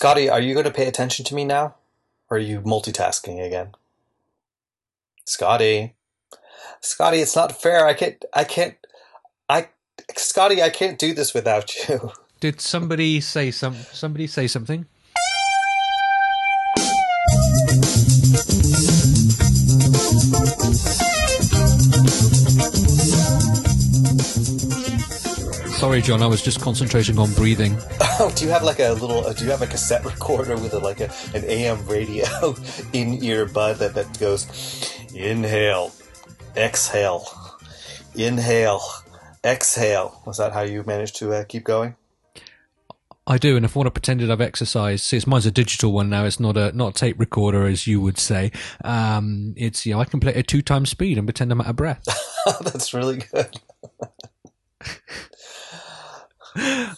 Scotty, are you going to pay attention to me now? Or are you multitasking again? Scotty. Scotty, it's not fair. I can't, I can't, I, Scotty, I can't do this without you. Did somebody say some? Somebody say something? Sorry, John. I was just concentrating on breathing. Oh, do you have like a little? Uh, do you have a cassette recorder with a, like a, an AM radio in ear bud that that goes inhale, exhale, inhale, exhale? Was that how you managed to uh, keep going? I do, and if I want to pretend that I've exercised, see, mine's a digital one now. It's not a not a tape recorder, as you would say. Um, it's you know I can play it at two times speed and pretend I'm out of breath. That's really good.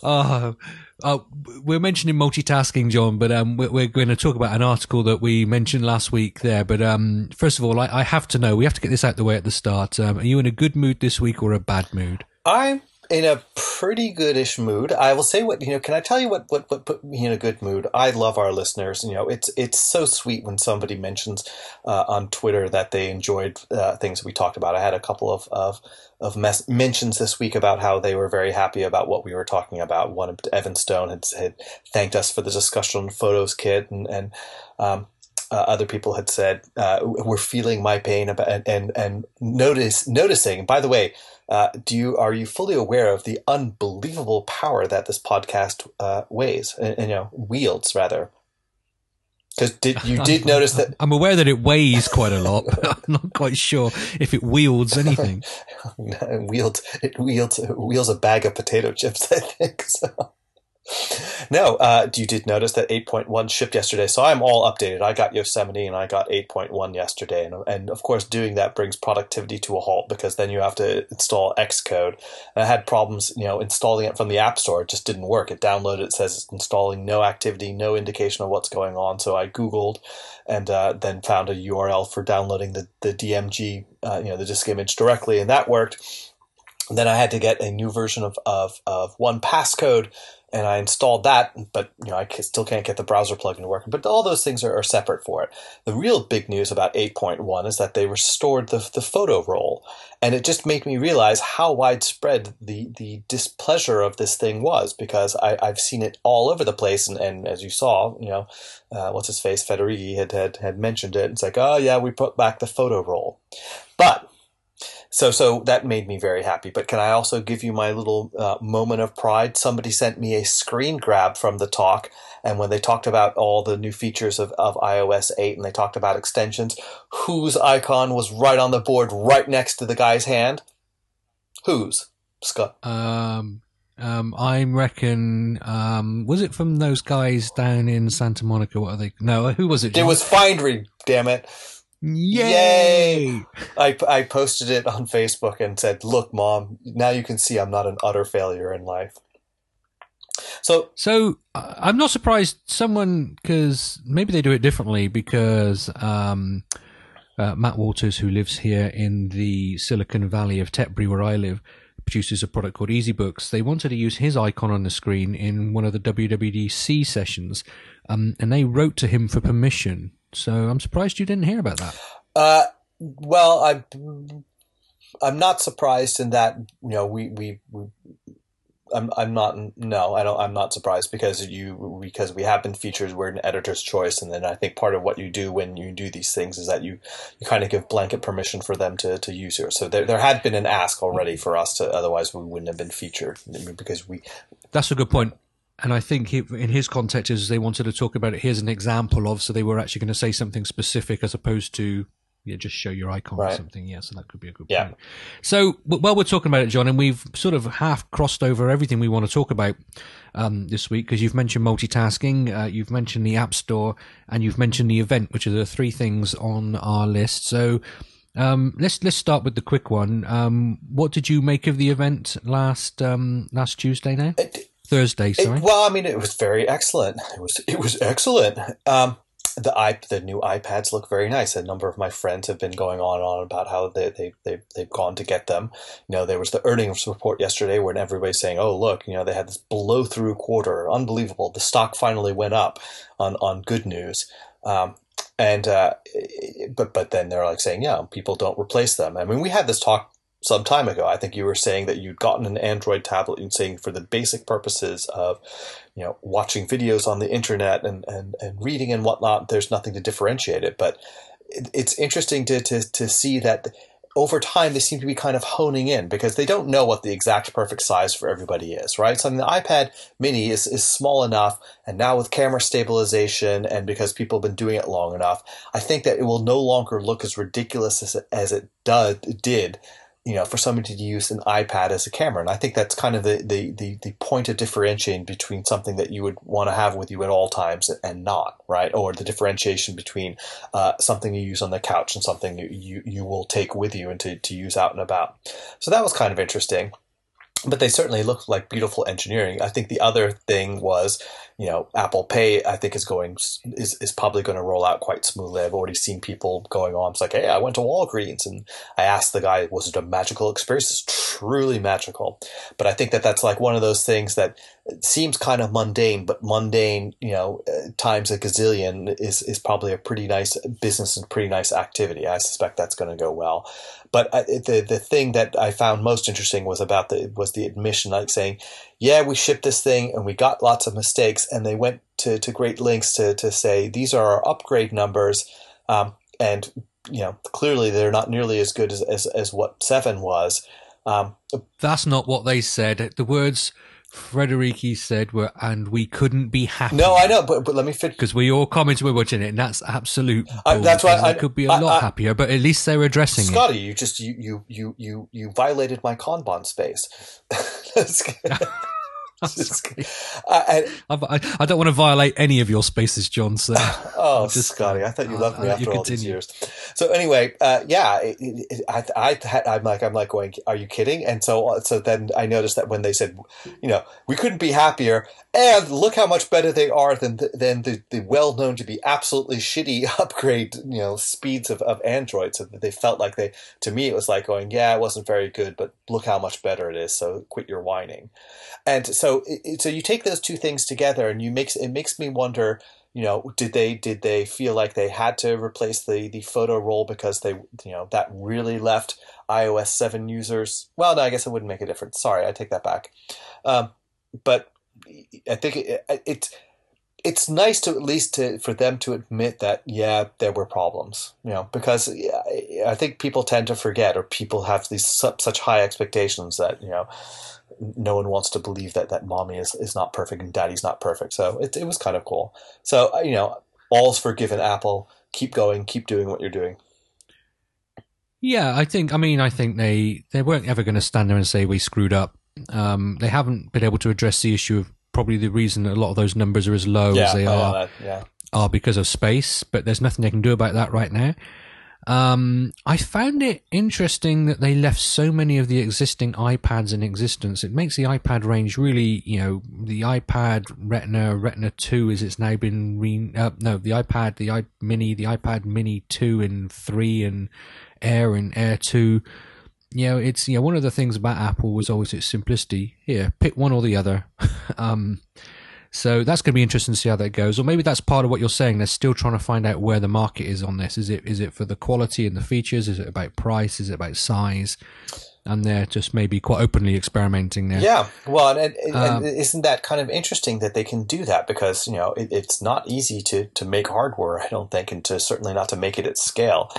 oh, oh, we're mentioning multitasking, John, but um, we're, we're, going to talk about an article that we mentioned last week there. But um, first of all, I, I, have to know. We have to get this out the way at the start. Um, are you in a good mood this week or a bad mood? I'm in a pretty goodish mood. I will say what you know. Can I tell you what, what what put me in a good mood? I love our listeners. You know, it's it's so sweet when somebody mentions uh, on Twitter that they enjoyed uh, things we talked about. I had a couple of of, of mes- mentions this week about how they were very happy about what we were talking about. One of Evan Stone had, had thanked us for the discussion on Photos Kit, and and um, uh, other people had said uh, we're feeling my pain about, and, and and notice noticing. By the way, uh, do you are you fully aware of the unbelievable power that this podcast uh, weighs and, and, you know wields rather? Because did you did notice that I'm aware that it weighs quite a lot, but I'm not quite sure if it wields anything. it wields it wields it wields a bag of potato chips, I think. So. No, uh, you did notice that 8.1 shipped yesterday, so I'm all updated. I got Yosemite and I got 8.1 yesterday, and, and of course, doing that brings productivity to a halt because then you have to install Xcode. And I had problems, you know, installing it from the App Store. It just didn't work. It downloaded, it says it's installing no activity, no indication of what's going on. So I Googled and uh, then found a URL for downloading the the DMG, uh, you know, the disk image directly, and that worked. And then I had to get a new version of, of, of 1Password and I installed that, but you know I still can't get the browser plugin to work. But all those things are, are, separate for it. The real big news about 8.1 is that they restored the the photo roll, and it just made me realize how widespread the the displeasure of this thing was because I, have seen it all over the place, and, and as you saw, you know, uh, what's his face Federighi had, had had mentioned it. It's like, oh yeah, we put back the photo roll, but so so that made me very happy. But can I also give you my little uh, moment of pride? Somebody sent me a screen grab from the talk, and when they talked about all the new features of, of iOS 8 and they talked about extensions, whose icon was right on the board, right next to the guy's hand? Whose Scott? Um. Um, I reckon, um, was it from those guys down in Santa Monica? What are they? No, who was it? John? It was Findry, damn it. Yay! Yay! I, I posted it on Facebook and said, "Look, mom, now you can see I'm not an utter failure in life." So, so uh, I'm not surprised someone because maybe they do it differently because um, uh, Matt Walters, who lives here in the Silicon Valley of Tetbury, where I live, produces a product called EasyBooks. They wanted to use his icon on the screen in one of the WWDC sessions, um, and they wrote to him for permission so I'm surprised you didn't hear about that. Uh, well, I, I'm, not surprised in that you know we we, we I'm I'm not no I don't I'm not surprised because you because we have been featured we're an editor's choice. And then I think part of what you do when you do these things is that you you kind of give blanket permission for them to, to use yours. So there there had been an ask already for us to otherwise we wouldn't have been featured because we that's a good point and I think he, in his context is they wanted to talk about it. Here's an example of, so they were actually going to say something specific as opposed to yeah, just show your icon right. or something. Yeah, so that could be a good yeah. point. So while we're talking about it, John, and we've sort of half crossed over everything we want to talk about um, this week because you've mentioned multitasking, uh, you've mentioned the App Store, and you've mentioned the event, which are the three things on our list. So um, let's let's start with the quick one. Um, what did you make of the event last um, last Tuesday? Now. It- Thursday. Sorry. It, well, I mean, it was very excellent. It was it was excellent. Um, the iP- the new iPads look very nice. A number of my friends have been going on and on about how they, they, they, they've gone to get them. You know, there was the earnings report yesterday where everybody's saying, oh, look, you know, they had this blow through quarter. Unbelievable. The stock finally went up on, on good news. Um, and, uh, but, but then they're like saying, yeah, people don't replace them. I mean, we had this talk some time ago. I think you were saying that you'd gotten an Android tablet and saying for the basic purposes of, you know, watching videos on the internet and, and, and reading and whatnot, there's nothing to differentiate it. But it, it's interesting to, to, to see that over time they seem to be kind of honing in because they don't know what the exact perfect size for everybody is, right? So I mean, the iPad mini is, is small enough and now with camera stabilization and because people have been doing it long enough, I think that it will no longer look as ridiculous as it, as it did you know, for somebody to use an iPad as a camera. And I think that's kind of the, the, the, the, point of differentiating between something that you would want to have with you at all times and not, right? Or the differentiation between uh, something you use on the couch and something you, you, you will take with you and to, to use out and about. So that was kind of interesting but they certainly look like beautiful engineering. I think the other thing was, you know, Apple Pay. I think is going is is probably going to roll out quite smoothly. I've already seen people going on. It's like, hey, I went to Walgreens and I asked the guy, was it a magical experience? It's truly magical. But I think that that's like one of those things that seems kind of mundane, but mundane, you know, uh, times a gazillion is is probably a pretty nice business and pretty nice activity. I suspect that's going to go well. But the the thing that I found most interesting was about the was the admission, like saying, "Yeah, we shipped this thing and we got lots of mistakes," and they went to, to great lengths to to say these are our upgrade numbers, um, and you know clearly they're not nearly as good as as, as what seven was. Um, That's not what they said. The words Federighi said were, and we couldn't be happy. No, I know, but but let me fit because we all commented we're watching it, and that's absolute. Uh, that's why I could be a I, lot I, happier, but at least they're addressing Scotty, it. you just you you you you you violated my Kanban space. I, I, I, don't want to violate any of your spaces, John. So, oh, just, Scotty, I thought you loved me uh, after all these years. So anyway, uh, yeah, it, it, I, I, I'm like, I'm like going, are you kidding? And so, so then I noticed that when they said, you know, we couldn't be happier, and look how much better they are than the, than the, the well known to be absolutely shitty upgrade, you know, speeds of, of Android. So that they felt like they, to me, it was like going, yeah, it wasn't very good, but look how much better it is. So quit your whining. And so, so you take those two things together, and you makes it makes me wonder. You know, did they did they feel like they had to replace the the photo roll because they you know that really left iOS seven users? Well, no, I guess it wouldn't make a difference. Sorry, I take that back. Um, but I think it, it, it's it's nice to at least to for them to admit that yeah there were problems you know because I think people tend to forget or people have these such high expectations that you know no one wants to believe that that mommy is, is not perfect and daddy's not perfect. So it, it was kind of cool. So, uh, you know, all's forgiven Apple. Keep going, keep doing what you're doing. Yeah, I think, I mean, I think they, they weren't ever going to stand there and say we screwed up. Um, they haven't been able to address the issue of probably the reason a lot of those numbers are as low yeah, as they are, yeah. are because of space, but there's nothing they can do about that right now. Um, I found it interesting that they left so many of the existing iPads in existence. It makes the iPad range really, you know, the iPad Retina, Retina 2 is it's now been re, uh, no, the iPad, the iPad Mini, the iPad Mini 2 and 3 and Air and Air 2. You know, it's, you know, one of the things about Apple was always its simplicity. Here, pick one or the other. um, so that's going to be interesting to see how that goes. Or maybe that's part of what you're saying. They're still trying to find out where the market is on this. Is it is it for the quality and the features? Is it about price? Is it about size? And they're just maybe quite openly experimenting there. Yeah, well, and, and, um, and isn't that kind of interesting that they can do that? Because you know it, it's not easy to to make hardware. I don't think, and to certainly not to make it at scale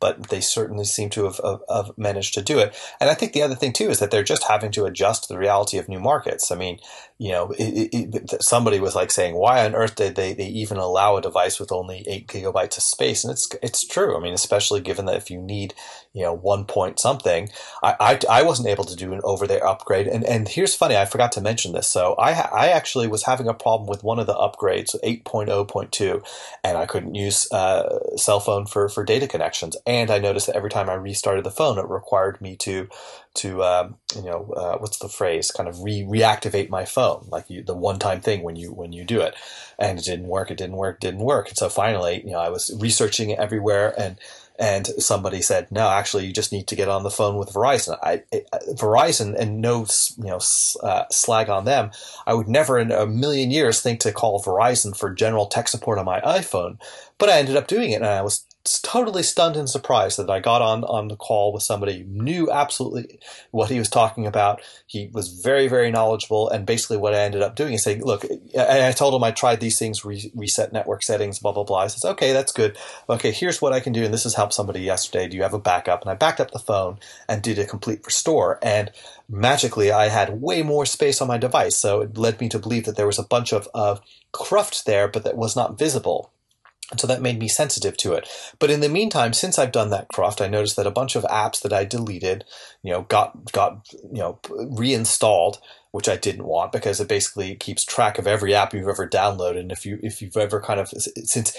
but they certainly seem to have, have, have, managed to do it. And I think the other thing too is that they're just having to adjust to the reality of new markets. I mean, you know, it, it, somebody was like saying, why on earth did they, they even allow a device with only eight gigabytes of space? And it's, it's true. I mean, especially given that if you need, you know, one point something, I, I, I wasn't able to do an over there upgrade. And, and here's funny, I forgot to mention this. So I, I actually was having a problem with one of the upgrades, 8.0.2, and I couldn't use, uh, cell phone for, for data connections. And I noticed that every time I restarted the phone, it required me to, to, um, you know, uh, what's the phrase? Kind of re reactivate my phone like you, the one time thing when you when you do it, and it didn't work. It didn't work. It didn't work. And so finally, you know, I was researching everywhere and and somebody said, no, actually, you just need to get on the phone with Verizon. I, I Verizon, and no, you know, uh, slag on them. I would never in a million years think to call Verizon for general tech support on my iPhone, but I ended up doing it, and I was totally stunned and surprised that I got on on the call with somebody who knew absolutely what he was talking about. He was very very knowledgeable, and basically what I ended up doing is saying, "Look," I told him I tried these things, re- reset network settings, blah blah blah. I says, "Okay, that's good. Okay, here's what I can do, and this has helped somebody yesterday. Do you have a backup?" And I backed up the phone and did a complete restore, and magically I had way more space on my device. So it led me to believe that there was a bunch of, of cruft there, but that was not visible. And so that made me sensitive to it. But in the meantime, since I've done that cruft, I noticed that a bunch of apps that I deleted, you know, got got you know reinstalled which I didn't want because it basically keeps track of every app you've ever downloaded. And if you if you've ever kind of since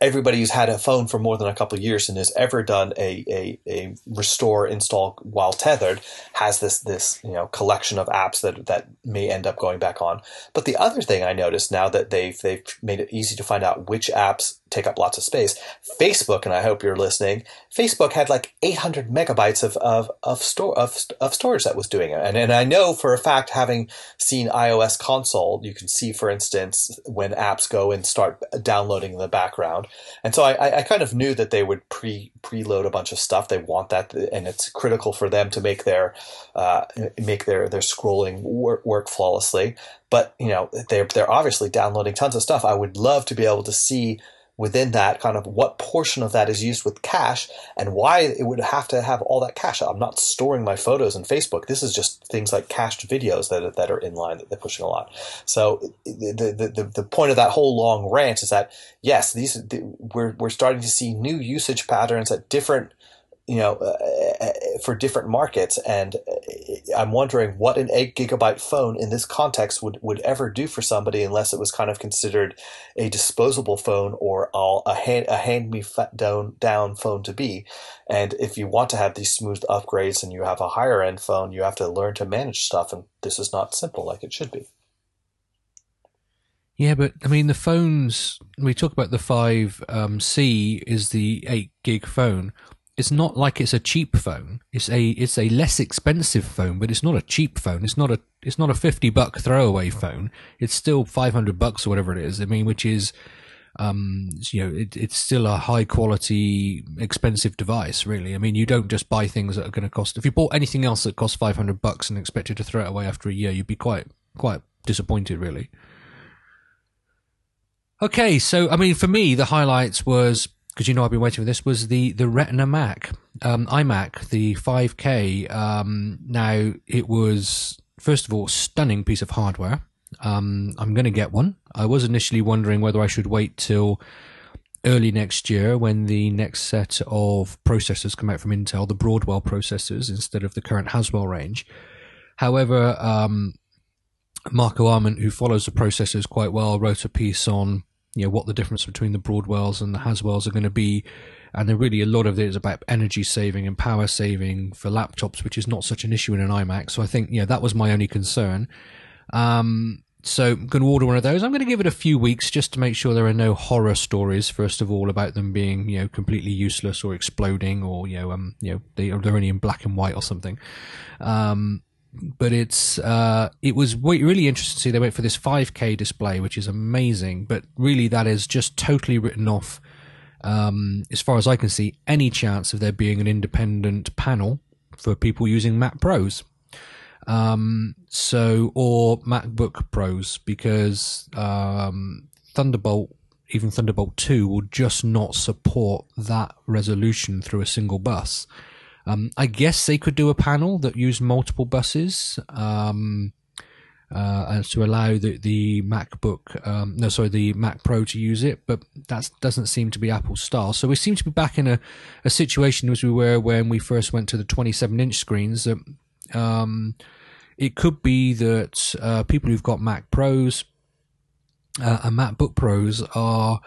everybody who's had a phone for more than a couple years and has ever done a, a, a restore install while tethered has this this you know collection of apps that that may end up going back on. But the other thing I noticed now that they've they've made it easy to find out which apps take up lots of space. Facebook, and I hope you're listening. Facebook had like 800 megabytes of of of store of, of storage that was doing it, and and I know for a fact, having seen iOS console, you can see, for instance, when apps go and start downloading in the background, and so I, I kind of knew that they would pre preload a bunch of stuff. They want that, and it's critical for them to make their uh, make their their scrolling work, work flawlessly. But you know, they're they're obviously downloading tons of stuff. I would love to be able to see within that kind of what portion of that is used with cache and why it would have to have all that cache. I'm not storing my photos in Facebook. This is just things like cached videos that, that are in line that they're pushing a lot. So the, the, the, the point of that whole long rant is that yes, these, the, we're, we're starting to see new usage patterns at different you know, uh, uh, for different markets. And uh, I'm wondering what an eight gigabyte phone in this context would, would ever do for somebody unless it was kind of considered a disposable phone or a hand, a hand me down, down phone to be. And if you want to have these smooth upgrades and you have a higher end phone, you have to learn to manage stuff. And this is not simple like it should be. Yeah, but I mean, the phones, we talk about the 5C um, is the 8 gig phone it's not like it's a cheap phone. It's a it's a less expensive phone, but it's not a cheap phone. It's not a it's not a fifty buck throwaway phone. It's still five hundred bucks or whatever it is. I mean, which is um, you know, it, it's still a high quality, expensive device, really. I mean, you don't just buy things that are going to cost. If you bought anything else that cost 500 bucks and expected to throw it away after a year, you'd be quite, quite disappointed, really. Okay, so I mean, for me, the highlights was because you know I've been waiting for this was the the Retina Mac um, iMac the 5K. Um, now it was first of all stunning piece of hardware. Um, I'm going to get one. I was initially wondering whether I should wait till early next year when the next set of processors come out from Intel, the Broadwell processors instead of the current Haswell range. However, um, Marco Arment, who follows the processors quite well, wrote a piece on you know what the difference between the Broadwells and the Haswells are going to be, and then really a lot of it is about energy saving and power saving for laptops, which is not such an issue in an iMac. So I think yeah, that was my only concern. Um, so I'm going to order one of those. I'm going to give it a few weeks just to make sure there are no horror stories. First of all, about them being you know completely useless or exploding, or you know um you know they they're only in black and white or something. Um, but it's uh, it was really interesting to see they went for this 5K display, which is amazing. But really, that is just totally written off, um, as far as I can see, any chance of there being an independent panel for people using Mac Pros. Um, so or MacBook Pros because um, Thunderbolt, even Thunderbolt 2, will just not support that resolution through a single bus. Um, I guess they could do a panel that used multiple buses um, uh, to allow the, the MacBook, um, no, sorry, the Mac Pro to use it, but that doesn't seem to be Apple's style. So we seem to be back in a, a situation as we were when we first went to the 27 inch screens. That um, it could be that uh, people who've got Mac Pros uh, and MacBook Pros are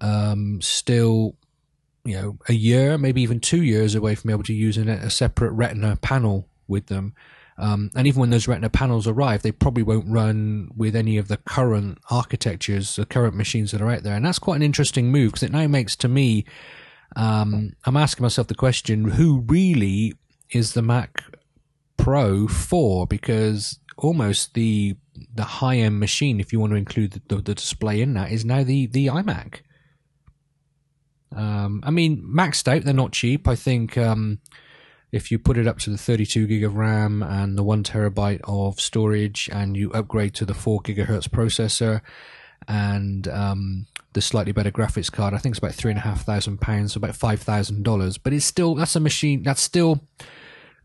um, still you know a year, maybe even two years away from being able to use a separate Retina panel with them. Um, and even when those Retina panels arrive, they probably won't run with any of the current architectures, the current machines that are out there. And that's quite an interesting move because it now makes to me, um, I'm asking myself the question: Who really is the Mac Pro for? Because almost the the high end machine, if you want to include the, the, the display in that, is now the the iMac. Um, I mean, maxed out, they're not cheap. I think um, if you put it up to the 32 gig of RAM and the one terabyte of storage, and you upgrade to the four gigahertz processor and um, the slightly better graphics card, I think it's about three and a half thousand pounds, so about five thousand dollars. But it's still that's a machine that's still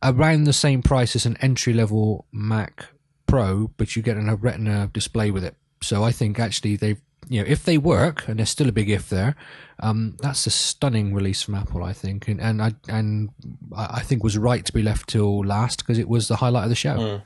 around the same price as an entry level Mac Pro, but you get a Retina display with it. So I think actually they've you know, if they work, and there's still a big if there, um, that's a stunning release from Apple, I think, and and I and I think was right to be left till last because it was the highlight of the show. Mm.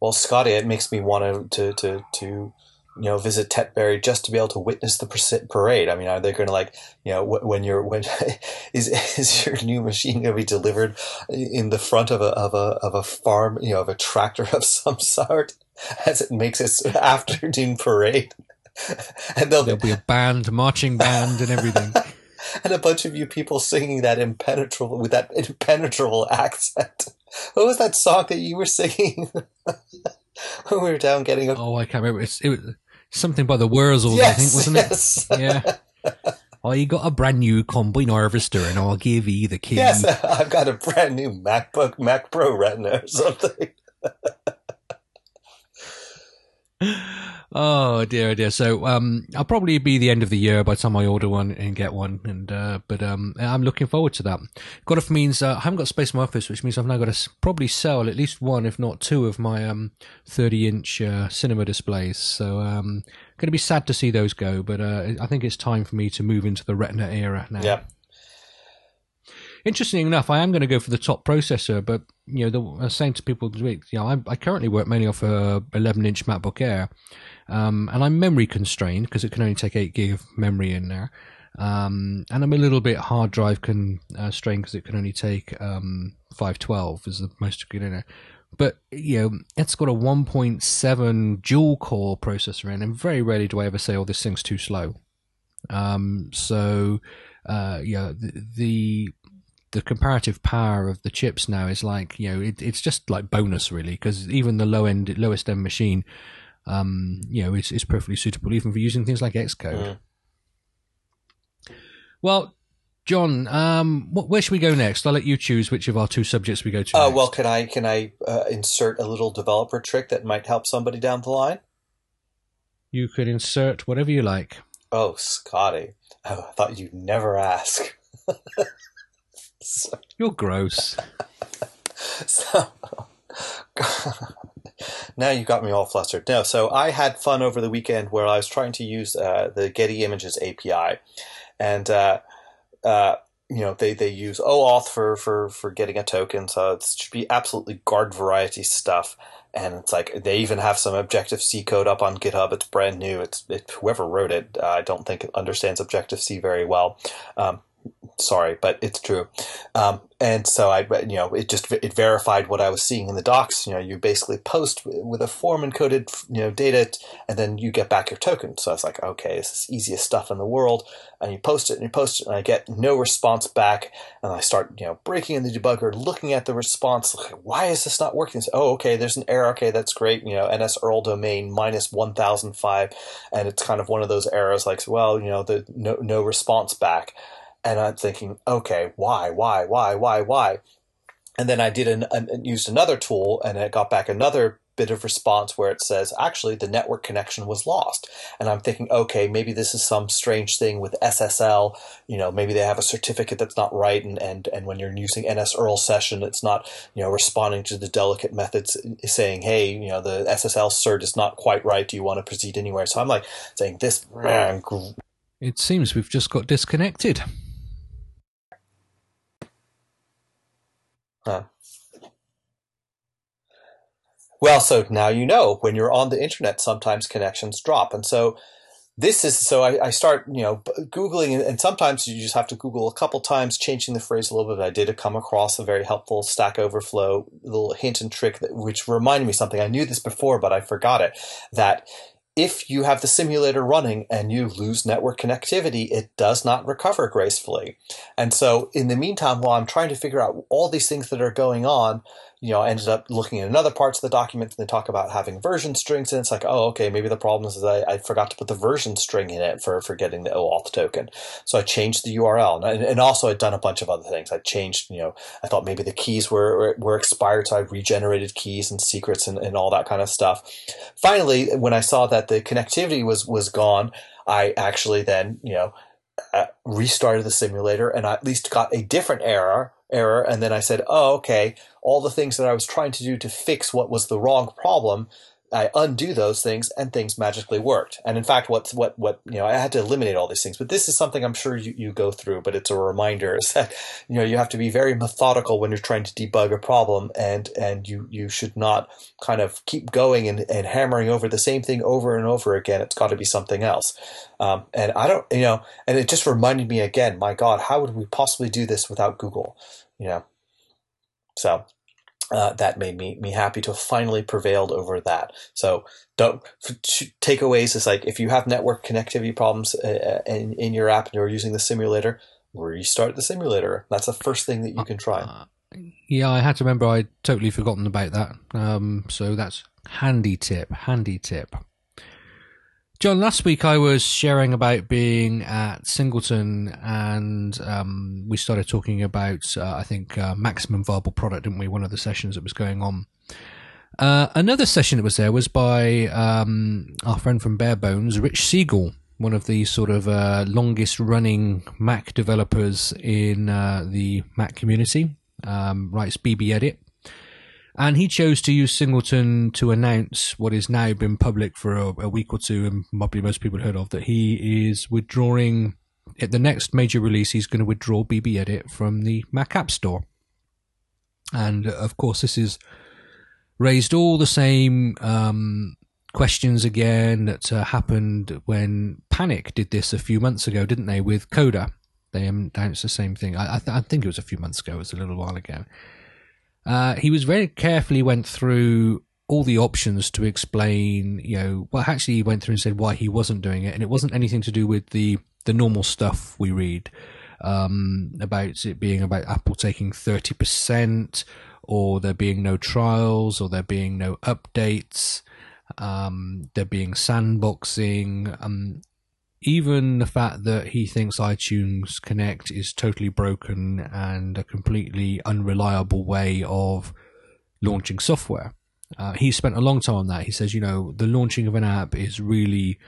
Well, Scotty, it makes me want to to to you know visit Tetbury just to be able to witness the parade. I mean, are they going to like you know when you're when is is your new machine going to be delivered in the front of a of a of a farm you know of a tractor of some sort as it makes its afternoon parade? and there'll, there'll be a band, marching band, and everything. and a bunch of you people singing that impenetrable with that impenetrable accent. What was that song that you were singing when we were down getting? A- oh, I can't remember. It's, it was something by the Wurzels, yes, I think, wasn't yes. it? Yeah. Oh, you got a brand new combine harvester, and I'll give you the key. Yes, I've got a brand new MacBook, Mac Pro Retina or something. Oh dear, oh dear. So um, I'll probably be the end of the year by the time I order one and get one. And uh, but um, I'm looking forward to that. Got off means uh, I haven't got space in my office, which means I've now got to probably sell at least one, if not two, of my um 30 inch uh, cinema displays. So um, going to be sad to see those go. But uh, I think it's time for me to move into the Retina era now. Interesting enough, I am going to go for the top processor, but you know, the, I was saying to people this week, you know, I, I currently work mainly off a 11 inch MacBook Air, um, and I'm memory constrained because it can only take 8 gig of memory in there. Um, and I'm a little bit hard drive constrained because it can only take um, 512 is the most you get in there. But you know, it's got a 1.7 dual core processor in, and very rarely do I ever say, "Oh, this thing's too slow." Um, so, uh, yeah, the, the the comparative power of the chips now is like you know it, it's just like bonus really because even the low end lowest end machine um you know is, is perfectly suitable even for using things like xcode mm. well John, um, what, where should we go next? I'll let you choose which of our two subjects we go to. Uh, well, can I can I uh, insert a little developer trick that might help somebody down the line? You could insert whatever you like. Oh, Scotty, oh, I thought you'd never ask. You're gross. so, now you got me all flustered. No, so I had fun over the weekend where I was trying to use uh, the Getty Images API, and uh, uh, you know they, they use OAuth for, for for getting a token, so it should be absolutely guard variety stuff. And it's like they even have some Objective C code up on GitHub. It's brand new. It's it, whoever wrote it, uh, I don't think understands Objective C very well. Um, sorry, but it's true. Um, and so I, you know, it just it verified what I was seeing in the docs. You know, you basically post with a form encoded, you know, data, and then you get back your token. So I was like, okay, this is easiest stuff in the world. And you post it and you post it, and I get no response back. And I start, you know, breaking in the debugger, looking at the response. Like, why is this not working? Oh, okay, there's an error. Okay, that's great. You know, NS URL domain minus one thousand five, and it's kind of one of those errors. Like, well, you know, the no no response back and I'm thinking, okay, why, why, why, why, why? And then I did an, an, used another tool, and it got back another bit of response where it says, actually, the network connection was lost. And I'm thinking, okay, maybe this is some strange thing with SSL. You know, maybe they have a certificate that's not right, and and and when you're using NS URL session, it's not you know responding to the delegate methods, saying, hey, you know, the SSL cert is not quite right. Do you want to proceed anywhere? So I'm like saying this. It seems we've just got disconnected. Huh. Well, so now you know when you're on the internet, sometimes connections drop. And so this is so I, I, start you know googling and sometimes you just have to google a couple times changing the phrase a little bit i did come across a very helpful stack overflow little hint and trick that, which reminded me something i knew this before but i forgot it that if you have the simulator running and you lose network connectivity, it does not recover gracefully. And so, in the meantime, while I'm trying to figure out all these things that are going on, you know, I ended up looking at other parts of the document and they talk about having version strings and it's like, oh, okay, maybe the problem is I, I forgot to put the version string in it for, for getting the OAuth token. So I changed the URL and, and also I'd done a bunch of other things. I changed, you know, I thought maybe the keys were, were expired. So I regenerated keys and secrets and, and all that kind of stuff. Finally, when I saw that the connectivity was, was gone, I actually then, you know, uh, restarted the simulator and I at least got a different error error. And then I said, oh, okay, all the things that I was trying to do to fix what was the wrong problem, I undo those things and things magically worked. And in fact, what's what, what, you know, I had to eliminate all these things, but this is something I'm sure you, you go through, but it's a reminder is that, you know, you have to be very methodical when you're trying to debug a problem and, and you, you should not kind of keep going and, and hammering over the same thing over and over again. It's got to be something else. Um, and I don't, you know, and it just reminded me again, my God, how would we possibly do this without Google? You know, so uh, that made me me happy to have finally prevailed over that. So don't takeaways is like if you have network connectivity problems uh, uh, in in your app and you're using the simulator, restart the simulator. That's the first thing that you can try. Uh, yeah, I had to remember I'd totally forgotten about that. Um, so that's handy tip, handy tip. John, last week I was sharing about being at Singleton, and um, we started talking about, uh, I think, uh, maximum viable product, didn't we? One of the sessions that was going on. Uh, another session that was there was by um, our friend from Barebones, Rich Siegel, one of the sort of uh, longest running Mac developers in uh, the Mac community. Um, writes BBEdit and he chose to use Singleton to announce what has now been public for a, a week or two, and probably most people heard of that he is withdrawing. At the next major release, he's going to withdraw BBEdit from the Mac App Store, and of course, this has raised all the same um, questions again that uh, happened when Panic did this a few months ago, didn't they? With Coda, they announced the same thing. I, I, th- I think it was a few months ago. It was a little while ago uh, he was very carefully went through all the options to explain, you know, well, actually, he went through and said why he wasn't doing it, and it wasn't anything to do with the the normal stuff we read um, about it being about Apple taking thirty percent, or there being no trials, or there being no updates, um, there being sandboxing. Um, even the fact that he thinks iTunes Connect is totally broken and a completely unreliable way of launching software. Uh, he spent a long time on that. He says, you know, the launching of an app is really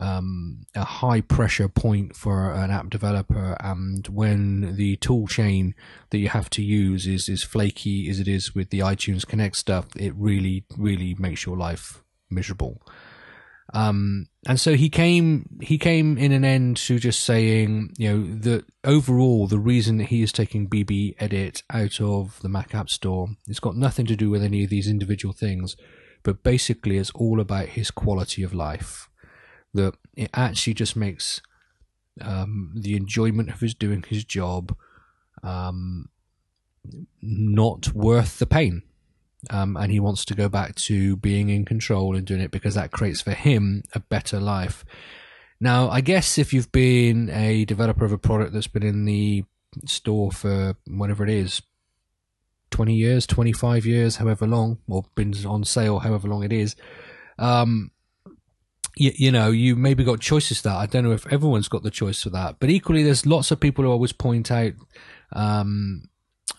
um, a high pressure point for an app developer, and when the tool chain that you have to use is is flaky as it is with the iTunes Connect stuff, it really really makes your life miserable. Um, and so he came, he came in an end to just saying, you know, that overall the reason that he is taking BBEdit out of the Mac App Store, it's got nothing to do with any of these individual things, but basically it's all about his quality of life. That it actually just makes um, the enjoyment of his doing his job um, not worth the pain um, and he wants to go back to being in control and doing it because that creates for him a better life. Now, I guess if you've been a developer of a product that's been in the store for whatever it is 20 years, 25 years, however long, or been on sale, however long it is, um, you, you, know, you maybe got choices that. I don't know if everyone's got the choice for that, but equally, there's lots of people who always point out um,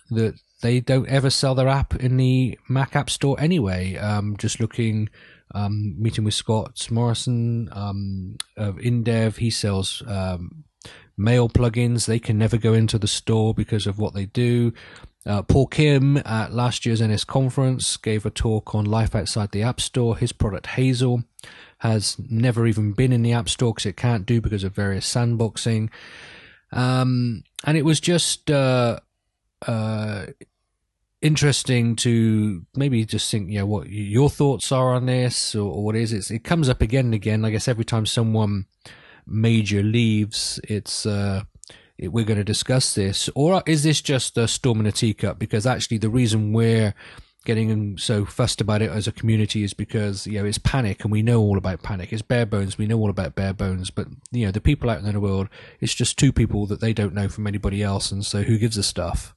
that they don't ever sell their app in the Mac App Store anyway. Um, just looking, um, meeting with Scott Morrison um, of InDev, he sells um, mail plugins. They can never go into the store because of what they do. Uh, Paul Kim at last year's NS conference gave a talk on life outside the App Store. His product Hazel has never even been in the App Store because it can't do because of various sandboxing. Um, and it was just uh, uh, interesting to maybe just think, you know, what your thoughts are on this or, or what is it? It comes up again and again. I guess every time someone major leaves, it's uh, it, we're going to discuss this, or is this just a storm in a teacup? Because actually, the reason we're getting so fussed about it as a community is because you know it's panic and we know all about panic it's bare bones we know all about bare bones but you know the people out in the world it's just two people that they don't know from anybody else and so who gives a stuff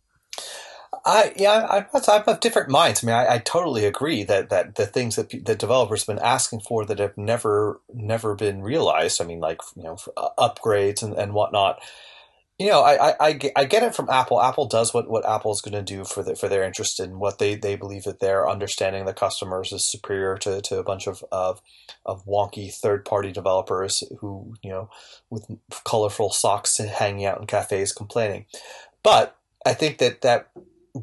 I yeah, I, I'm of different minds. I mean, I, I, totally agree that, that the things that the developers have been asking for that have never never been realized. I mean, like you know, uh, upgrades and, and whatnot. You know, I, I, I get it from Apple. Apple does what, what Apple is going to do for the, for their interest in what they, they believe that their understanding of the customers is superior to, to a bunch of, of of wonky third party developers who you know with colorful socks hanging out in cafes complaining. But I think that that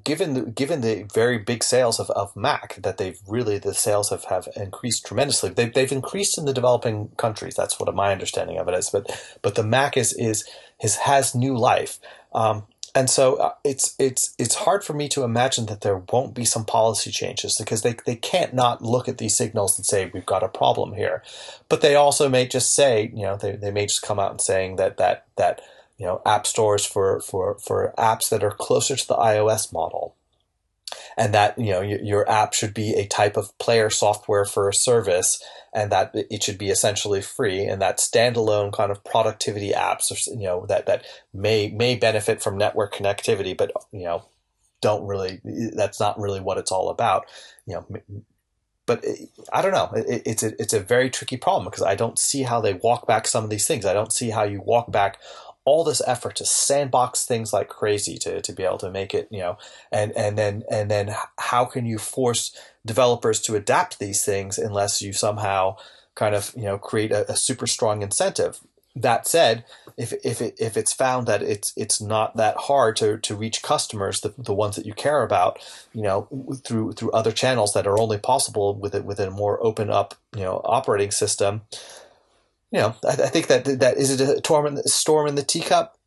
given the, given the very big sales of, of Mac, that they've really the sales have, have increased tremendously. They've, they've increased in the developing countries. That's what my understanding of it is. But but the Mac is is, is has new life. Um, and so uh, it's it's it's hard for me to imagine that there won't be some policy changes because they they can't not look at these signals and say we've got a problem here, but they also may just say you know they, they may just come out and saying that that that you know, app stores for, for, for apps that are closer to the iOS model. And that, you know, your, app should be a type of player software for a service and that it should be essentially free and that standalone kind of productivity apps, you know, that, that may, may benefit from network connectivity, but, you know, don't really, that's not really what it's all about, you know, but eh, I don't know. it's a it's a very tricky problem because I don't see how they walk back some of these things. I don't see how you walk back all this effort to sandbox things like crazy to, to be able to make it, you know, and, and then, and then how can you force developers to adapt these things unless you somehow kind of, you know, create a, a super strong incentive? That said, if, if it, if it's found that it's, it's not that hard to, to reach customers, the, the ones that you care about, you know, through, through other channels that are only possible with it, with a more open up, you know, operating system, you know, I, I, think that that is it a storm in the, storm in the teacup.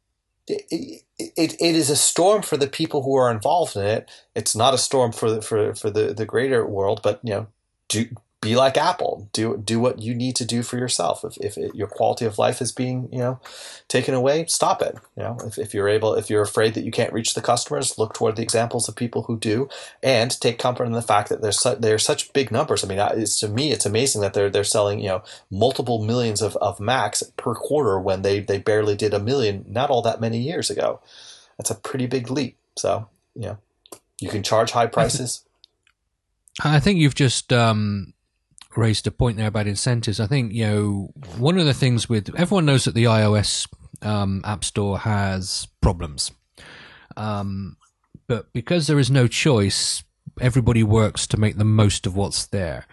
It, it, it is a storm for the people who are involved in it. It's not a storm for the, for for the, the greater world. But you know, do be like Apple. Do do what you need to do for yourself. If if it, your quality of life is being you know taken away, stop it. You know, if, if you're able, if you're afraid that you can't reach the customers, look toward the examples of people who do, and take comfort in the fact that there's su- there's such big numbers. I mean, it's, to me, it's amazing that they're they're selling you know multiple millions of, of Macs per quarter when they they barely did a million not all that many years ago. That's a pretty big leap. So you know, you can charge high prices. I think you've just um, raised a point there about incentives. I think you know one of the things with everyone knows that the iOS um, App Store has problems, um, but because there is no choice, everybody works to make the most of what's there.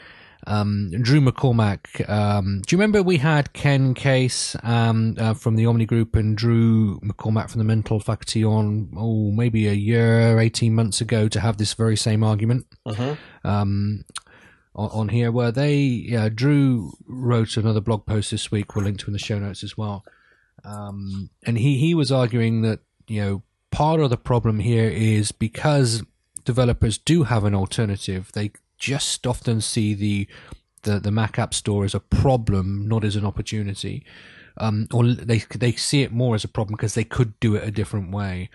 Um, Drew McCormack. Um, do you remember we had Ken Case um, uh, from the Omni Group and Drew McCormack from the Mental Faculty on, oh, maybe a year, 18 months ago to have this very same argument? Uh-huh on, on here where they Drew wrote another blog post this week. We'll link to in the show notes as well. Um, and he he was arguing that you know part of the problem here is because developers do have an alternative. They just often see the the, the Mac App Store as a problem, not as an opportunity. Um, or they they see it more as a problem because they could do it a different way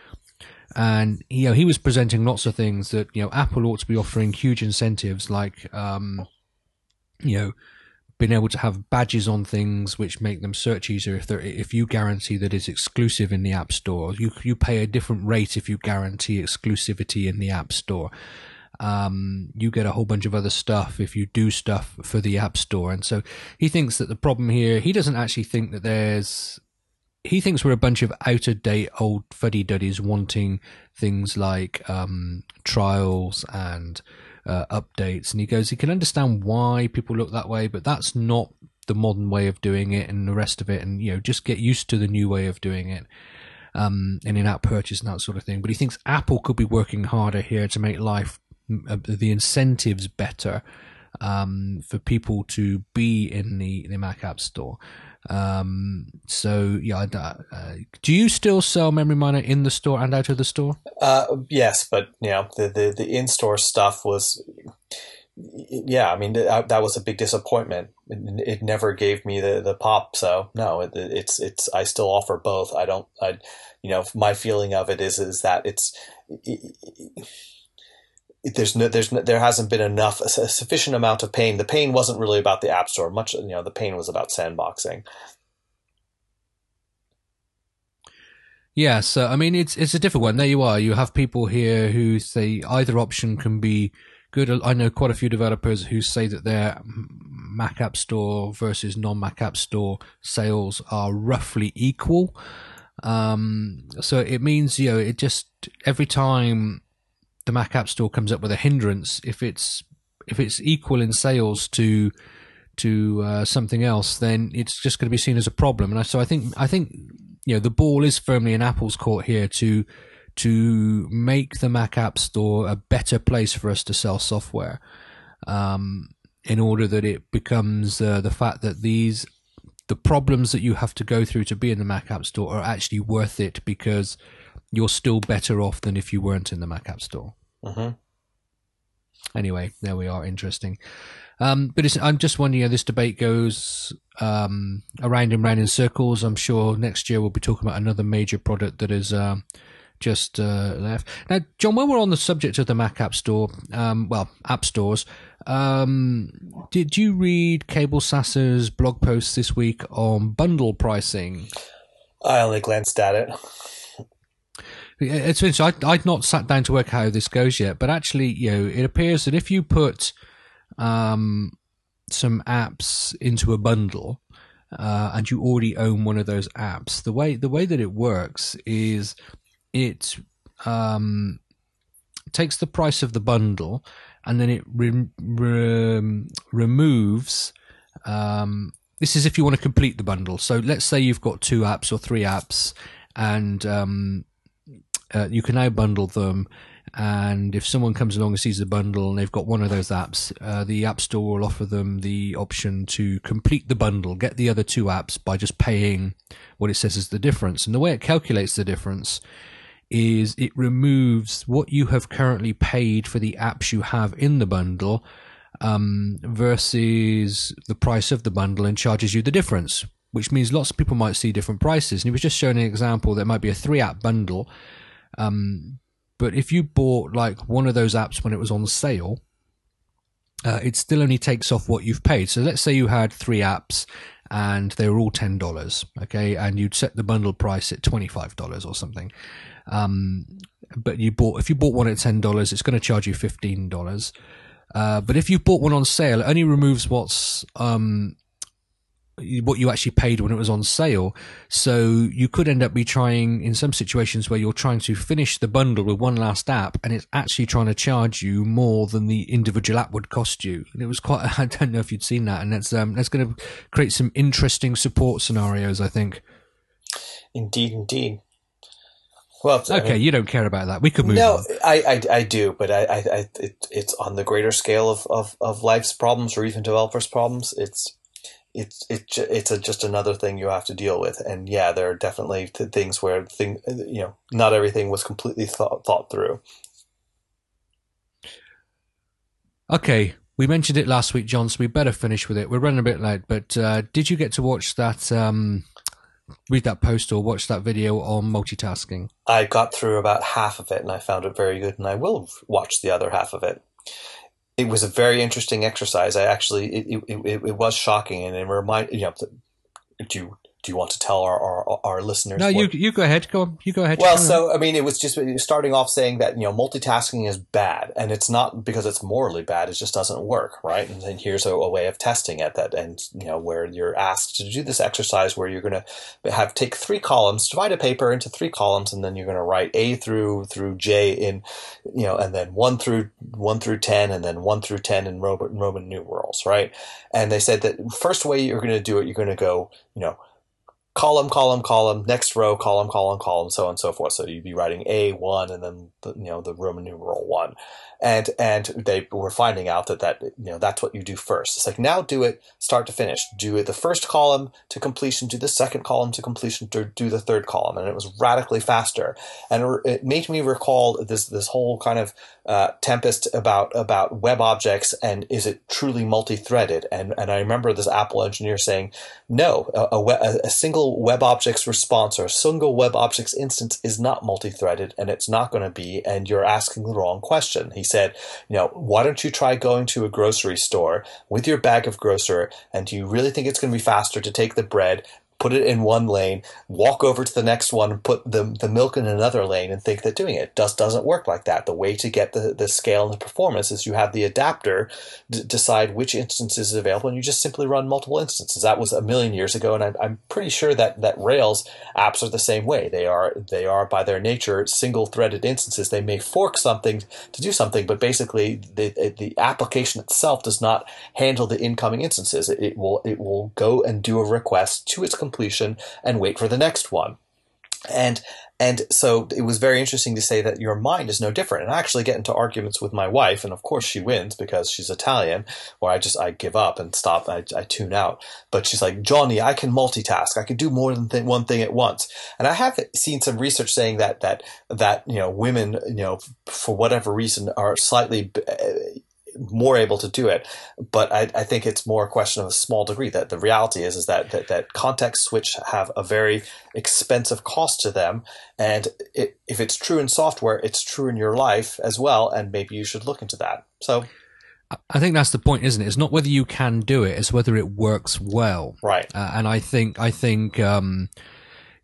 and you know he was presenting lots of things that you know Apple ought to be offering huge incentives like um, you know being able to have badges on things which make them search easier if they if you guarantee that it's exclusive in the app store. You you pay a different rate if you guarantee exclusivity in the app store. Um, you get a whole bunch of other stuff if you do stuff for the app store. And so he thinks that the problem here he doesn't actually think that there's he thinks we're a bunch of out of date old fuddy duddies wanting things like um, trials and uh, updates. And he goes, he can understand why people look that way, but that's not the modern way of doing it and the rest of it. And, you know, just get used to the new way of doing it. Um, and in app purchase and that sort of thing. But he thinks Apple could be working harder here to make life, uh, the incentives better um, for people to be in the, the Mac App Store. Um, so yeah, uh, do you still sell Memory Miner in the store and out of the store? Uh, yes, but you know the the, the in store stuff was. Yeah, I mean that, that was a big disappointment. It, it, never gave me the, the pop. So no, it, it's it's I still offer both. I don't. I, you know, my feeling of it is is that it's. It, there's no, there's no, there hasn't been enough a sufficient amount of pain. The pain wasn't really about the app store. Much you know, the pain was about sandboxing. Yeah, so I mean, it's it's a different one. There you are. You have people here who say either option can be good. I know quite a few developers who say that their Mac App Store versus non Mac App Store sales are roughly equal. Um, so it means you know it just every time the Mac App Store comes up with a hindrance, if it's if it's equal in sales to to uh, something else, then it's just going to be seen as a problem. And so I think I think you know the ball is firmly in Apple's court here to to make the Mac App Store a better place for us to sell software. Um, in order that it becomes uh, the fact that these the problems that you have to go through to be in the Mac App Store are actually worth it because you're still better off than if you weren't in the Mac App Store. Mm-hmm. Anyway, there we are. Interesting. Um, but I'm just wondering, know, this debate goes um, around and round in circles. I'm sure next year we'll be talking about another major product that is uh, just uh, left. Now, John, while we're on the subject of the Mac App Store, um, well, app stores, um, did you read Cabel Sasser's blog post this week on bundle pricing? I only glanced at it. It's interesting. I, I'd not sat down to work how this goes yet, but actually, you know, it appears that if you put um, some apps into a bundle uh, and you already own one of those apps, the way the way that it works is it um, takes the price of the bundle and then it re- re- removes. Um, this is if you want to complete the bundle. So let's say you've got two apps or three apps, and um, uh, you can now bundle them. And if someone comes along and sees the bundle and they've got one of those apps, uh, the App Store will offer them the option to complete the bundle, get the other two apps by just paying what it says is the difference. And the way it calculates the difference is it removes what you have currently paid for the apps you have in the bundle um, versus the price of the bundle and charges you the difference, which means lots of people might see different prices. And he was just showing an example that might be a three app bundle um, but if you bought like one of those apps when it was on sale, uh, it still only takes off what you've paid. So let's say you had three apps and they were all ten dollars, okay, and you'd set the bundle price at twenty five dollars or something. Um, but you bought if you bought one at ten dollars, it's going to charge you fifteen dollars. Uh, but if you bought one on sale, it only removes what's um, what you actually paid when it was on sale. So you could end up be trying in some situations where you're trying to finish the bundle with one last app and it's actually trying to charge you more than the individual app would cost you. And it was quite, I don't know if you'd seen that. And that's, um, that's going to create some interesting support scenarios, I think. Indeed, indeed. Well, okay, I mean, you don't care about that. We could move. No, on. I, I, I do, but I, I, it, it's on the greater scale of, of, of life's problems or even developers' problems. It's it's it's it's a, just another thing you have to deal with. And yeah, there are definitely things where thing you know not everything was completely thought thought through. Okay, we mentioned it last week, John. So we better finish with it. We're running a bit late, but uh, did you get to watch that? Um, read that post or watch that video on multitasking? I got through about half of it and I found it very good, and I will watch the other half of it it was a very interesting exercise. I actually it, it, it, it was shocking and it reminded you know you do you want to tell our our, our listeners? No, what, you you go ahead. Go on. You go ahead. Well, so I mean, it was just starting off saying that you know multitasking is bad, and it's not because it's morally bad. It just doesn't work, right? And then here's a, a way of testing it that, and you know, where you're asked to do this exercise where you're going to have take three columns, divide a paper into three columns, and then you're going to write A through through J in, you know, and then one through one through ten, and then one through ten in Roman, Roman numerals, right? And they said that first way you're going to do it, you're going to go, you know column, column, column, next row, column, column, column, so on and so forth. So you'd be writing A one and then the, you know the Roman numeral one, and and they were finding out that that you know that's what you do first. It's like now do it start to finish. Do it the first column to completion, do the second column to completion, do the third column, and it was radically faster. And it made me recall this this whole kind of uh, tempest about about WebObjects and is it truly multi-threaded? And and I remember this Apple engineer saying, no, a, a, a single WebObjects response or a single WebObjects instance is not multi-threaded, and it's not going to be. And you're asking the wrong question. He said, you know, why don't you try going to a grocery store with your bag of grocer, and do you really think it's going to be faster to take the bread put it in one lane, walk over to the next one, put the, the milk in another lane, and think that doing it just doesn't work like that. The way to get the, the scale and the performance is you have the adapter d- decide which instance is available, and you just simply run multiple instances. That was a million years ago, and I'm, I'm pretty sure that, that Rails apps are the same way. They are they are by their nature single threaded instances. They may fork something to do something, but basically the the application itself does not handle the incoming instances. It, it will it will go and do a request to its completion and wait for the next one. And and so it was very interesting to say that your mind is no different. And I actually get into arguments with my wife, and of course she wins because she's Italian, where I just I give up and stop, I, I tune out. But she's like, Johnny, I can multitask. I can do more than th- one thing at once. And I have seen some research saying that that that you know women, you know, for whatever reason, are slightly uh, more able to do it. But I, I, think it's more a question of a small degree. That the reality is is that that, that context switch have a very expensive cost to them, and it, if it's true in software, it's true in your life as well. And maybe you should look into that. So. I think that's the point, isn't it? It's not whether you can do it; it's whether it works well. Right. Uh, and I think, I think, um,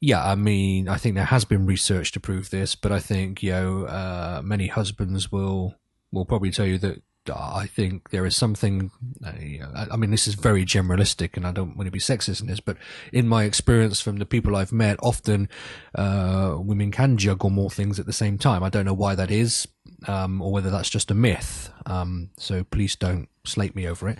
yeah, I mean, I think there has been research to prove this, but I think you know, uh, many husbands will will probably tell you that I think there is something. Uh, I mean, this is very generalistic, and I don't want to be sexist in this, but in my experience from the people I've met, often uh, women can juggle more things at the same time. I don't know why that is, um, or whether that's just a myth. Um, so please don't slate me over it.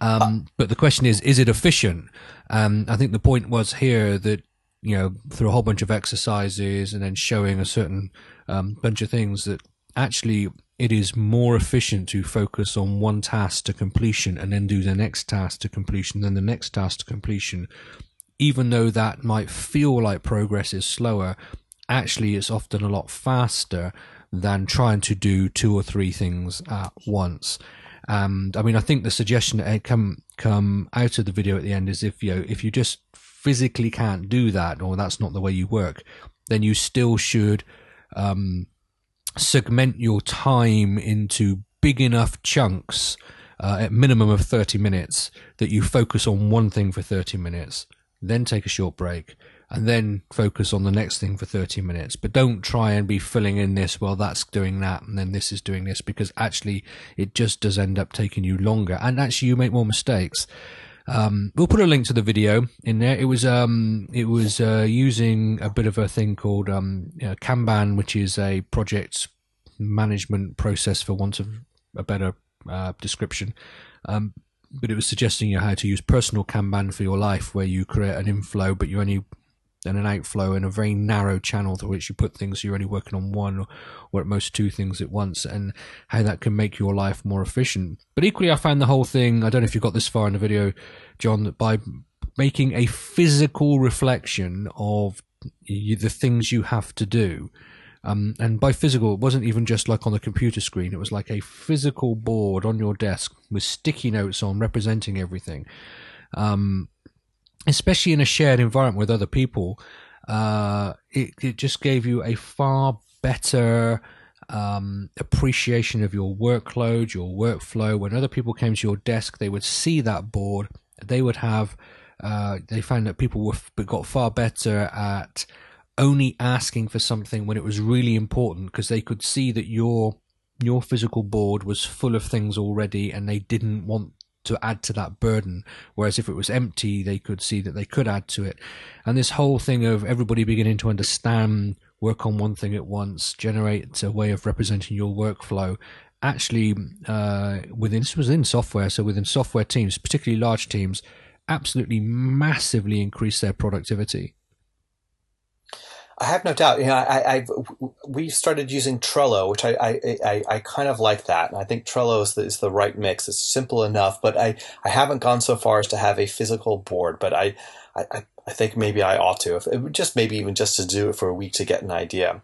Um, but the question is, is it efficient? Um, I think the point was here that you know through a whole bunch of exercises and then showing a certain um, bunch of things that actually it is more efficient to focus on one task to completion and then do the next task to completion, then the next task to completion. Even though that might feel like progress is slower, actually it's often a lot faster than trying to do two or three things at once. And I mean, I think the suggestion that come come out of the video at the end is if you know, if you just physically can't do that, or that's not the way you work, then you still should um, segment your time into big enough chunks uh, at minimum of 30 minutes that you focus on one thing for 30 minutes then take a short break and then focus on the next thing for 30 minutes. But don't try and be filling in this well that's doing that and then this is doing this because actually it just does end up taking you longer. And actually you make more mistakes um, we'll put a link to the video in there. It was um, it was uh, using a bit of a thing called um, you know, Kanban, which is a project management process, for want of a better uh, description. Um, but it was suggesting you how to use personal Kanban for your life, where you create an inflow, but you only and an outflow in a very narrow channel through which you put things. So you're only working on one or at most two things at once, and how that can make your life more efficient. But equally, I found the whole thing. I don't know if you got this far in the video, John, that by making a physical reflection of the things you have to do. Um, and by physical, it wasn't even just like on the computer screen. It was like a physical board on your desk with sticky notes on representing everything. Um, especially in a shared environment with other people, uh, it, it just gave you a far better um, appreciation of your workload, your workflow. When other people came to your desk, they would see that board. They would have. Uh, they found that people were but got far better at only asking for something when it was really important because they could see that your your physical board was full of things already, and they didn't want to add to that burden. Whereas if it was empty, they could see that they could add to it. And this whole thing of everybody beginning to understand, work on one thing at once, generate a way of representing your workflow. Actually, uh, within this was in software, so within software teams, particularly large teams, absolutely massively increase their productivity. I have no doubt. You know, I, I we started using Trello, which I, I, I, I, kind of like that. And I think Trello is the, is the right mix. It's simple enough, but I, I haven't gone so far as to have a physical board. But I, I, I think maybe I ought to, if just maybe even just to do it for a week to get an idea.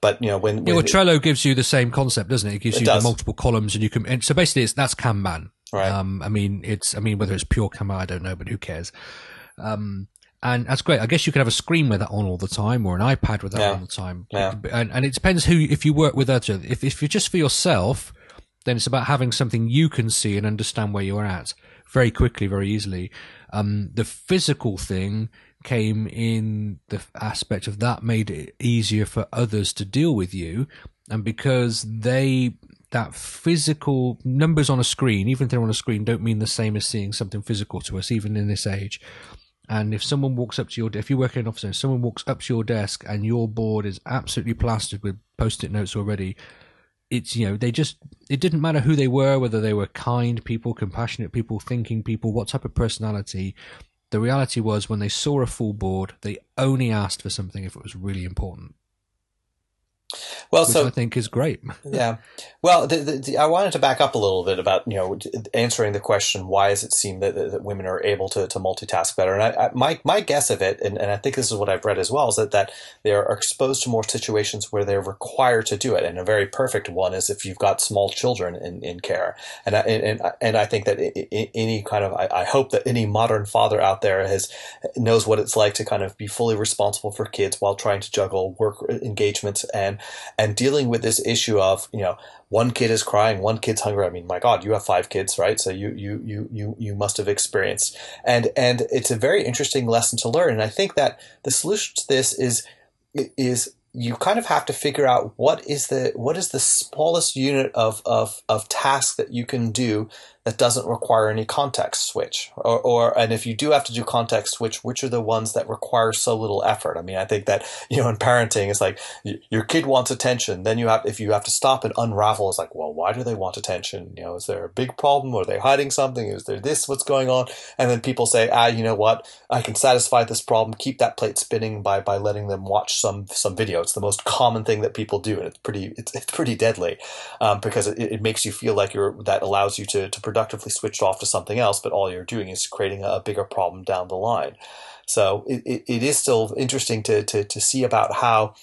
But you know, when, when yeah, well, Trello gives you the same concept, doesn't it? It gives it you does. the multiple columns, and you can. And so basically, it's that's Kanban. Right. Um, I mean, it's. I mean, whether it's pure Kanban, I don't know, but who cares? Um, and that's great. I guess you could have a screen with that on all the time, or an iPad with that yeah. all the time. Yeah. And, and it depends who. If you work with other, if if you're just for yourself, then it's about having something you can see and understand where you're at very quickly, very easily. Um, the physical thing came in the aspect of that made it easier for others to deal with you, and because they that physical numbers on a screen, even if they're on a screen, don't mean the same as seeing something physical to us, even in this age. And if someone walks up to your, if you work in an office, and someone walks up to your desk and your board is absolutely plastered with post-it notes already, it's you know they just it didn't matter who they were, whether they were kind people, compassionate people, thinking people, what type of personality. The reality was when they saw a full board, they only asked for something if it was really important. Well, so I think is great. yeah. Well, the, the, the, I wanted to back up a little bit about you know answering the question why does it seem that, that women are able to, to multitask better? And I, I, my my guess of it, and, and I think this is what I've read as well, is that that they are exposed to more situations where they're required to do it. And a very perfect one is if you've got small children in, in care. And I, and and I think that any kind of I, I hope that any modern father out there has knows what it's like to kind of be fully responsible for kids while trying to juggle work engagements and and dealing with this issue of you know one kid is crying, one kid's hungry. I mean, my God, you have five kids, right? So you you you you you must have experienced, and and it's a very interesting lesson to learn. And I think that the solution to this is is you kind of have to figure out what is the what is the smallest unit of of of task that you can do that doesn't require any context switch. Or, or and if you do have to do context switch which are the ones that require so little effort? I mean i think that you know in parenting it's like your kid wants attention then you have if you have to stop and unravel it's like well why do they want attention? You know is there a big problem? Are they hiding something? Is there this? What's going on? And then people say ah you know what? I can satisfy this problem. Keep that plate spinning by by letting them watch some some video. It's the most common thing that people do and it's pretty it's, it's pretty deadly um, because it, it makes you feel like you're that allows you to to productively switched off to something else, but all you're doing is creating a bigger problem down the line. So it, it, it is still interesting to, to, to see about how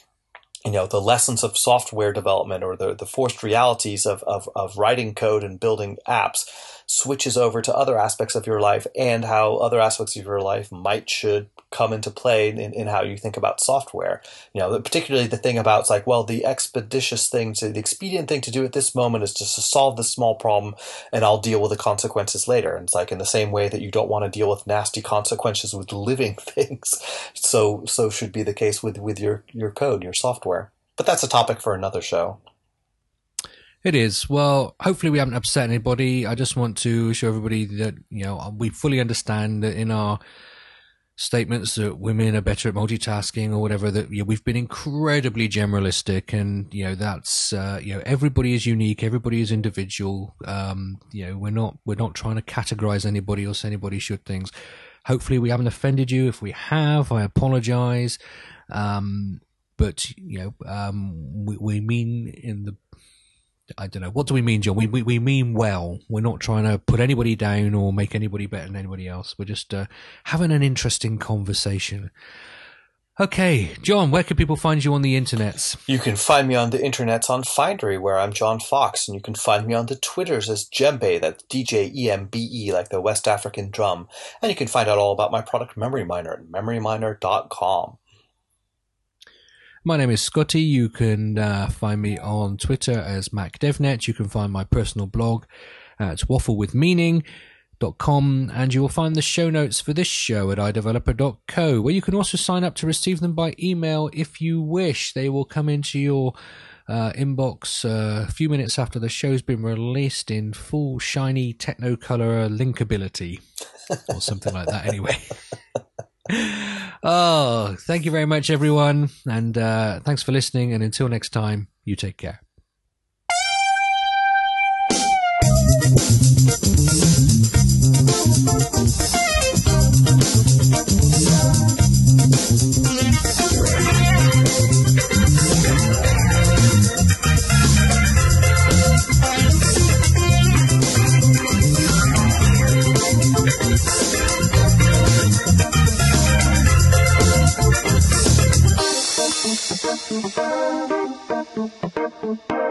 you know the lessons of software development or the, the forced realities of, of, of writing code and building apps switches over to other aspects of your life and how other aspects of your life might should come into play in, in how you think about software. You know, particularly the thing about it's like, well, the expeditious thing to the expedient thing to do at this moment is just to solve this small problem and I'll deal with the consequences later. And it's like in the same way that you don't want to deal with nasty consequences with living things. So so should be the case with, with your, your code, your software. But that's a topic for another show. It is. Well, hopefully we haven't upset anybody. I just want to show everybody that, you know, we fully understand that in our statements that women are better at multitasking or whatever that you know, we've been incredibly generalistic and you know that's uh, you know everybody is unique everybody is individual. Um, you know we're not we're not trying to categorize anybody or say anybody should things. Hopefully we haven't offended you. If we have i apologize. Um, but you know um, we, we mean in the I don't know. What do we mean, John? We, we, we mean well. We're not trying to put anybody down or make anybody better than anybody else. We're just uh, having an interesting conversation. Okay, John, where can people find you on the internets? You can find me on the internets on Findery, where I'm John Fox, and you can find me on the Twitters as Djembe, that's D-J-E-M-B-E, like the West African drum. And you can find out all about my product Memory Miner at memoryminer.com. My name is Scotty. You can uh, find me on Twitter as MacDevNet. You can find my personal blog at wafflewithmeaning.com and you will find the show notes for this show at iDeveloper.co, where you can also sign up to receive them by email if you wish. They will come into your uh, inbox uh, a few minutes after the show's been released in full shiny technocolor linkability or something like that anyway oh, thank you very much, everyone. And uh, thanks for listening. And until next time, you take care. thank you